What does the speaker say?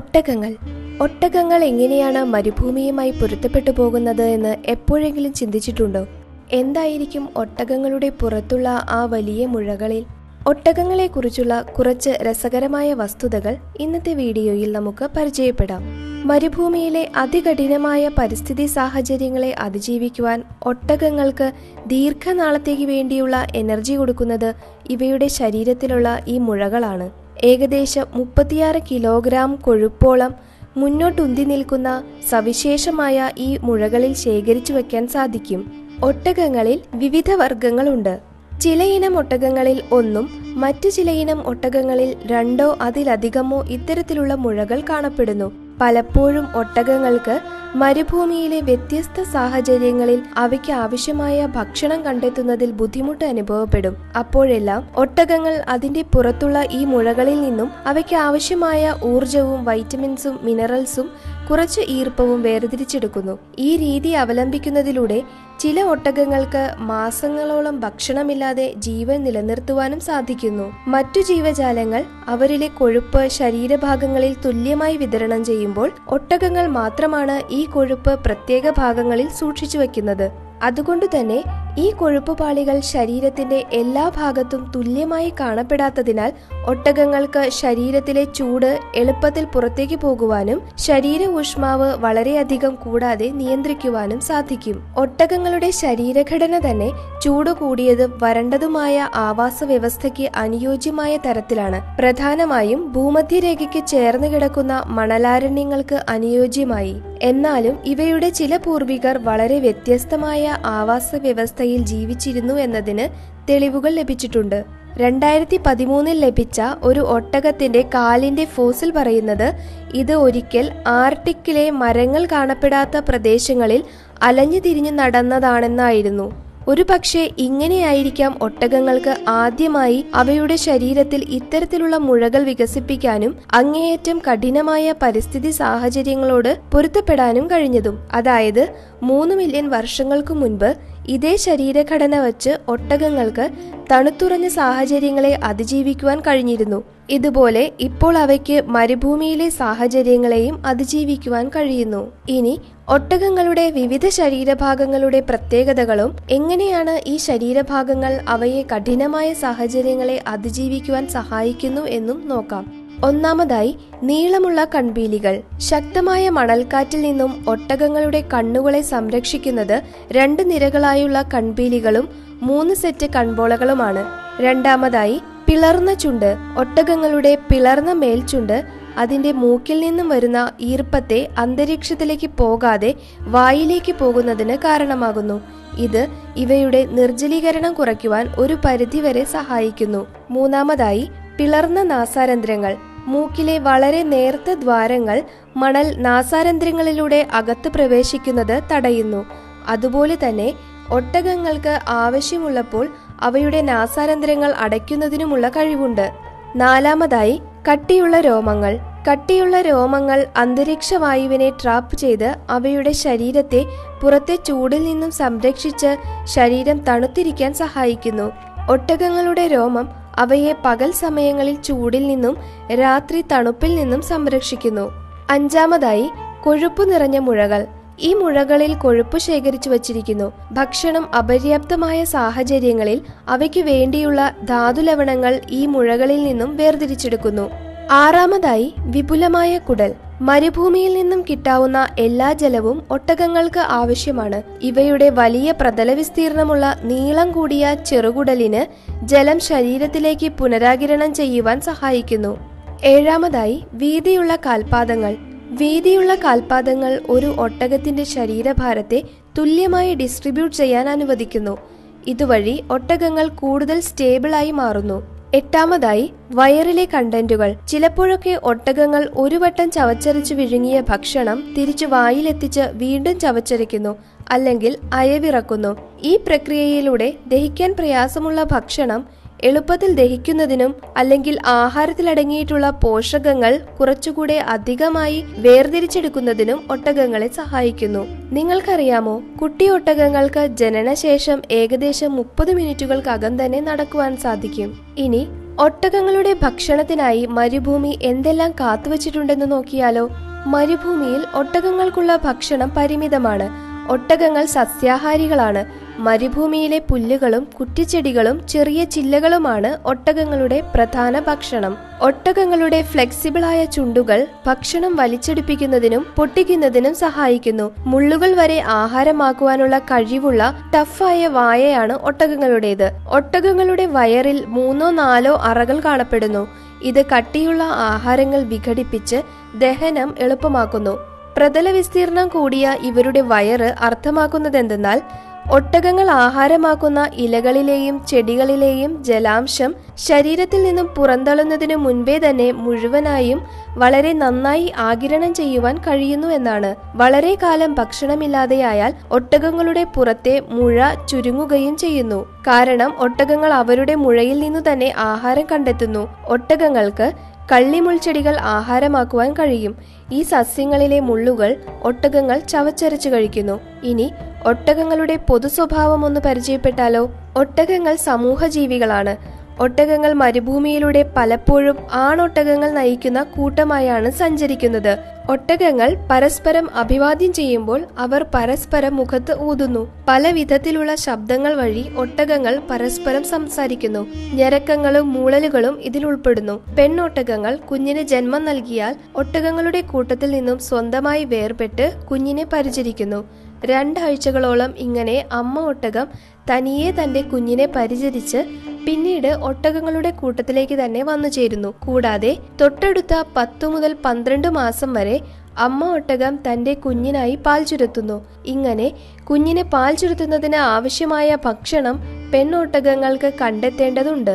ഒട്ടകങ്ങൾ. ഒട്ടകങ്ങൾ എങ്ങനെയാണ് മരുഭൂമിയുമായി പൊരുത്തപ്പെട്ടു പോകുന്നത് എന്ന് എപ്പോഴെങ്കിലും ചിന്തിച്ചിട്ടുണ്ടോ? എന്തായിരിക്കും ഒട്ടകങ്ങളുടെ പുറത്തുള്ള ആ വലിയ മുഴകളിൽ? ഒട്ടകങ്ങളെക്കുറിച്ചുള്ള കുറച്ച് രസകരമായ വസ്തുതകൾ ഇന്നത്തെ വീഡിയോയിൽ നമുക്ക് പരിചയപ്പെടാം. മരുഭൂമിയിലെ അതികഠിനമായ പരിസ്ഥിതി സാഹചര്യങ്ങളെ അതിജീവിക്കുവാൻ ഒട്ടകങ്ങൾക്ക് ദീർഘനാളത്തേക്ക് വേണ്ടിയുള്ള എനർജി കൊടുക്കുന്നത് ഇവയുടെ ശരീരത്തിലുള്ള ഈ മുഴകളാണ്. ഏകദേശം മുപ്പത്തിയാറ് കിലോഗ്രാം കൊഴുപ്പോളം മുന്നോട്ടുന്തി നിൽക്കുന്ന സവിശേഷമായ ഈ മുഴകളിൽ ശേഖരിച്ചു വയ്ക്കാൻ സാധിക്കും. ഒട്ടകങ്ങളിൽ വിവിധ വർഗങ്ങളുണ്ട് ചിലയിനം ഒട്ടകങ്ങളിൽ ഒന്നും മറ്റു ചിലയിനം ഒട്ടകങ്ങളിൽ രണ്ടോ അതിലധികമോ ഇത്തരത്തിലുള്ള മുഴകൾ കാണപ്പെടുന്നു. പലപ്പോഴും ഒട്ടകങ്ങൾക്ക് മരുഭൂമിയിലെ വ്യത്യസ്ത സാഹചര്യങ്ങളിൽ അവയ്ക്ക് ആവശ്യമായ ഭക്ഷണം കണ്ടെത്തുന്നതിൽ ബുദ്ധിമുട്ട് അനുഭവപ്പെടും. അപ്പോഴെല്ലാം ഒട്ടകങ്ങൾ അതിന്റെ പുറത്തുള്ള ഈ മുഴകളിൽ നിന്നും അവയ്ക്ക് ആവശ്യമായ ഊർജവും വൈറ്റമിൻസും മിനറൽസും കുറച്ച് ഈർപ്പവും വേർതിരിച്ചെടുക്കുന്നു. ഈ രീതി അവലംബിക്കുന്നതിലൂടെ ചില ഒട്ടകങ്ങൾക്ക് മാസങ്ങളോളം ഭക്ഷണമില്ലാതെ ജീവൻ നിലനിർത്തുവാനും സാധിക്കുന്നു. മറ്റു ജീവജാലങ്ങൾ അവരിലെ കൊഴുപ്പ് ശരീരഭാഗങ്ങളിൽ തുല്യമായി വിതരണം ചെയ്യുമ്പോൾ ഒട്ടകങ്ങൾ മാത്രമാണ് ഈ കൊഴുപ്പ് പ്രത്യേക ഭാഗങ്ങളിൽ സൂക്ഷിച്ചു വയ്ക്കുന്നത്. അതുകൊണ്ട് തന്നെ ഈ കൊഴുപ്പ് പാളികൾ ശരീരത്തിന്റെ എല്ലാ ഭാഗത്തും തുല്യമായി കാണപ്പെടാത്തതിനാൽ ഒട്ടകങ്ങൾക്ക് ശരീരത്തിലെ ചൂട് എളുപ്പത്തിൽ പുറത്തേക്ക് പോകുവാനും ശരീര ഊഷ്മാവ് വളരെയധികം കൂടാതെ നിയന്ത്രിക്കുവാനും സാധിക്കും. ഒട്ടകങ്ങളുടെ ശരീരഘടന തന്നെ ചൂട് കൂടിയതും വരണ്ടതുമായ ആവാസ വ്യവസ്ഥയ്ക്ക് അനുയോജ്യമായ തരത്തിലാണ്. പ്രധാനമായും ഭൂമധ്യരേഖയ്ക്ക് ചേർന്ന് കിടക്കുന്ന മണലാരണ്യങ്ങൾക്ക് അനുയോജ്യമായി. എന്നാലും ഇവയുടെ ചില പൂർവികർ വളരെ വ്യത്യസ്തമായ ആവാസ വ്യവസ്ഥയിൽ ജീവിച്ചിരുന്നു എന്നതിന് തെളിവുകൾ ലഭിച്ചിട്ടുണ്ട്. രണ്ടായിരത്തി പതിമൂന്നിൽ ലഭിച്ച ഒരു ഒട്ടകത്തിന്റെ കാലിന്റെ ഫോസിൽ പറയുന്നത് ഇത് ഒരിക്കൽ ആർട്ടിക്കിലെ മരങ്ങൾ കാണപ്പെടാത്ത പ്രദേശങ്ങളിൽ അലഞ്ഞു തിരിഞ്ഞു നടന്നതാണെന്നായിരുന്നു. ഒരു പക്ഷേ ഇങ്ങനെയായിരിക്കാം ഒട്ടകങ്ങൾക്ക് ആദ്യമായി അവയുടെ ശരീരത്തിൽ ഇത്തരത്തിലുള്ള മുഴകൾ വികസിപ്പിക്കാനും അങ്ങേയറ്റം കഠിനമായ പരിസ്ഥിതി സാഹചര്യങ്ങളോട് പൊരുത്തപ്പെടാനും കഴിഞ്ഞതും. അതായത് മൂന്ന് മില്യൺ വർഷങ്ങൾക്കു മുൻപ് ഇതേ ശരീരഘടന വച്ച് ഒട്ടകങ്ങൾക്ക് തണുത്തുറഞ്ഞ സാഹചര്യങ്ങളെ അതിജീവിക്കുവാൻ കഴിഞ്ഞിരുന്നു. ഇതുപോലെ ഇപ്പോൾ അവയ്ക്ക് മരുഭൂമിയിലെ സാഹചര്യങ്ങളെയും അതിജീവിക്കുവാൻ കഴിയുന്നു. ഇനി ഒട്ടകങ്ങളുടെ വിവിധ ശരീരഭാഗങ്ങളുടെ പ്രത്യേകതകളും എങ്ങനെയാണ് ഈ ശരീരഭാഗങ്ങൾ അവയെ കഠിനമായ സാഹചര്യങ്ങളെ അതിജീവിക്കുവാൻ സഹായിക്കുന്നു എന്നും നോക്കാം. ഒന്നാമതായി നീളമുള്ള കൺപീലികൾ. ശക്തമായ മണൽക്കാറ്റിൽ നിന്നും ഒട്ടകങ്ങളുടെ കണ്ണുകളെ സംരക്ഷിക്കുന്നത് രണ്ട് നിരകളായുള്ള കൺപീലികളും മൂന്ന് സെറ്റ് കൺപോളകളുമാണ് രണ്ടാമതായി പിളർന്ന ചുണ്ട് ഒട്ടകങ്ങളുടെ പിളർന്ന മേൽചുണ്ട് അതിന്റെ മൂക്കിൽ നിന്നും വരുന്ന ഈർപ്പത്തെ അന്തരീക്ഷത്തിലേക്ക് പോകാതെ വായിലേക്ക് പോകുന്നതിന് കാരണമാകുന്നു. ഇത് ഇവയുടെ നിർജലീകരണം കുറയ്ക്കുവാൻ ഒരു പരിധിവരെ സഹായിക്കുന്നു. മൂന്നാമതായി പിളർന്ന നാസാരന്ധ്രങ്ങൾ. മൂക്കിലെ വളരെ നേർത്ത ദ്വാരങ്ങൾ മണൽ നാസാരന്ധ്രങ്ങളിലൂടെ അകത്ത് പ്രവേശിക്കുന്നത് തടയുന്നു. അതുപോലെ തന്നെ ഒട്ടകങ്ങൾക്ക് ആവശ്യമുള്ളപ്പോൾ അവയുടെ നാസാരന്ധ്രങ്ങൾ അടയ്ക്കുന്നതിനുമുള്ള കഴിവുണ്ട്. നാലാമതായി കട്ടിയുള്ള രോമങ്ങൾ. കട്ടിയുള്ള രോമങ്ങൾ അന്തരീക്ഷ വായുവിനെ ട്രാപ്പ് ചെയ്ത് അവയുടെ ശരീരത്തെ പുറത്തെ ചൂടിൽ നിന്നും സംരക്ഷിച്ച് ശരീരം തണുത്തിരിക്കാൻ സഹായിക്കുന്നു. ഒട്ടകങ്ങളുടെ രോമം അവയെ പകൽ സമയങ്ങളിൽ ചൂടിൽ നിന്നും രാത്രി തണുപ്പിൽ നിന്നും സംരക്ഷിക്കുന്നു. അഞ്ചാമതായി കൊഴുപ്പ് നിറഞ്ഞ മുഴകൾ. ഈ മുഴകളിൽ കൊഴുപ്പ് ശേഖരിച്ചു വച്ചിരിക്കുന്നു. ഭക്ഷണം അപര്യാപ്തമായ സാഹചര്യങ്ങളിൽ അവയ്ക്ക് വേണ്ടിയുള്ള ധാതുലവണങ്ങൾ ഈ മുഴകളിൽ നിന്നും വേർതിരിച്ചെടുക്കുന്നു. ആറാമതായി വിപുലമായ കുടൽ. മരുഭൂമിയിൽ നിന്നും കിട്ടാവുന്ന എല്ലാ ജലവും ഒട്ടകങ്ങൾക്ക് ആവശ്യമാണ്. ഇവയുടെ വലിയ പ്രതല വിസ്തീർണമുള്ള നീളം കൂടിയ ചെറുകുടലിന് ജലം ശരീരത്തിലേക്ക് പുനരാകിരണം ചെയ്യുവാൻ സഹായിക്കുന്നു. ഏഴാമതായി വീതിയുള്ള കാൽപാദങ്ങൾ. വീതിയുള്ള കാൽപാദങ്ങൾ ഒരു ഒട്ടകത്തിന്റെ ശരീരഭാരത്തെ തുല്യമായി ഡിസ്ട്രിബ്യൂട്ട് ചെയ്യാൻ അനുവദിക്കുന്നു. ഇതുവഴി ഒട്ടകങ്ങൾ കൂടുതൽ സ്റ്റേബിളായി മാറുന്നു. എട്ടാമതായി വയറിലെ കണ്ടന്റുകൾ ചിലപ്പോഴൊക്കെ ഒട്ടകങ്ങൾ ഒരു വട്ടം ചവച്ചരച്ച് വിഴുങ്ങിയ ഭക്ഷണം തിരിച്ചു വായിലെത്തിച്ച് വീണ്ടും ചവച്ചരയ്ക്കുന്നു അല്ലെങ്കിൽ അയവിറക്കുന്നു. ഈ പ്രക്രിയയിലൂടെ ദഹിക്കാൻ പ്രയാസമുള്ള ഭക്ഷണം എളുപ്പത്തിൽ ദഹിക്കുന്നതിനും അല്ലെങ്കിൽ ആഹാരത്തിലടങ്ങിയിട്ടുള്ള പോഷകങ്ങൾ കുറച്ചുകൂടെ അധികമായി വേർതിരിച്ചെടുക്കുന്നതിനും ഒട്ടകങ്ങളെ സഹായിക്കുന്നു. നിങ്ങൾക്കറിയാമോ? കുട്ടി ഒട്ടകങ്ങൾക്ക് ജനനശേഷം ഏകദേശം മുപ്പത് മിനിറ്റുകൾക്കകം തന്നെ നടക്കുവാൻ സാധിക്കും. ഇനി ഒട്ടകങ്ങളുടെ ഭക്ഷണത്തിനായി മരുഭൂമി എന്തെല്ലാം കാത്തുവച്ചിട്ടുണ്ടെന്ന് നോക്കിയാലോ? മരുഭൂമിയിൽ ഒട്ടകങ്ങൾക്കുള്ള ഭക്ഷണം പരിമിതമാണ്. ഒട്ടകങ്ങൾ സസ്യാഹാരികളാണ്. മരുഭൂമിയിലെ പുല്ലുകളും കുറ്റിച്ചെടികളും ചെറിയ ചില്ലകളുമാണ് ഒട്ടകങ്ങളുടെ പ്രധാന ഭക്ഷണം. ഒട്ടകങ്ങളുടെ ഫ്ലെക്സിബിളായ ചുണ്ടുകൾ ഭക്ഷണം വലിച്ചെടുപ്പിക്കുന്നതിനും പൊട്ടിക്കുന്നതിനും സഹായിക്കുന്നു. മുള്ളുകൾ വരെ ആഹാരമാക്കുവാനുള്ള കഴിവുള്ള ടഫായ വായയാണ് ഒട്ടകങ്ങളുടേത്. ഒട്ടകങ്ങളുടെ വയറിൽ മൂന്നോ നാലോ അറകൾ കാണപ്പെടുന്നു. ഇത് കട്ടിയുള്ള ആഹാരങ്ങൾ വിഘടിപ്പിച്ച് ദഹനം എളുപ്പമാക്കുന്നു. പ്രതല വിസ്തീർണം കൂടിയ ഇവരുടെ വയറ് അർത്ഥമാക്കുന്നതെന്തെന്നാൽ ഒട്ടകങ്ങൾ ആഹാരമാക്കുന്ന ഇലകളിലെയും ചെടികളിലെയും ജലാംശം ശരീരത്തിൽ നിന്നും പുറന്തള്ളുന്നതിനു മുൻപേ തന്നെ മുഴുവനായും വളരെ നന്നായി ആകിരണം ചെയ്യുവാൻ കഴിയുന്നു എന്നാണ്. വളരെ കാലം ഭക്ഷണമില്ലാതെയായാൽ ഒട്ടകങ്ങളുടെ പുറത്തെ മുഴ ചുരുങ്ങുകയും ചെയ്യുന്നു. കാരണം ഒട്ടകങ്ങൾ അവരുടെ മുഴയിൽ നിന്നു തന്നെ ആഹാരം കണ്ടെത്തുന്നു. ഒട്ടകങ്ങൾക്ക് കള്ളിമുൾച്ചെടികൾ ആഹാരമാക്കുവാൻ കഴിയും. ഈ സസ്യങ്ങളിലെ മുള്ളുകൾ ഒട്ടകങ്ങൾ ചവച്ചരച്ചു കഴിക്കുന്നു. ഇനി ഒട്ടകങ്ങളുടെ പൊതു സ്വഭാവം ഒന്ന് പരിചയപ്പെട്ടാലോ? ഒട്ടകങ്ങൾ സമൂഹജീവികളാണ്. ഒട്ടകങ്ങൾ മരുഭൂമിയിലൂടെ പലപ്പോഴും ആണൊട്ടകങ്ങൾ നയിക്കുന്ന കൂട്ടമായാണ് സഞ്ചരിക്കുന്നത്. ഒട്ടകങ്ങൾ പരസ്പരം അഭിവാദ്യം ചെയ്യുമ്പോൾ അവർ പരസ്പരം മുഖത്ത് ഊതുന്നു. പല വിധത്തിലുള്ള ശബ്ദങ്ങൾ വഴി ഒട്ടകങ്ങൾ പരസ്പരം സംസാരിക്കുന്നു. ഞരക്കങ്ങളും മൂളലുകളും ഇതിൽ ഉൾപ്പെടുന്നു. പെണ്ണൊട്ടകങ്ങൾ കുഞ്ഞിന് ജന്മം നൽകിയാൽ ഒട്ടകങ്ങളുടെ കൂട്ടത്തിൽ നിന്നും സ്വന്തമായി വേർപെട്ട് കുഞ്ഞിനെ പരിചരിക്കുന്നു. രണ്ടാഴ്ചകളോളം ഇങ്ങനെ അമ്മ ഒട്ടകം തനിയെ തന്റെ കുഞ്ഞിനെ പരിചരിച്ച് പിന്നീട് ഒട്ടകങ്ങളുടെ കൂട്ടത്തിലേക്ക് തന്നെ വന്നു ചേരുന്നു. കൂടാതെ തൊട്ടടുത്ത പത്തു മുതൽ പന്ത്രണ്ട് മാസം വരെ അമ്മ ഒട്ടകം തന്റെ കുഞ്ഞിനായി പാൽ ചുരത്തുന്നു. ഇങ്ങനെ കുഞ്ഞിനെ പാൽ ചുരത്തുന്നതിന് ആവശ്യമായ ഭക്ഷണം പെണ്ണൊട്ടകങ്ങൾക്ക് കണ്ടെത്തേണ്ടതുണ്ട്.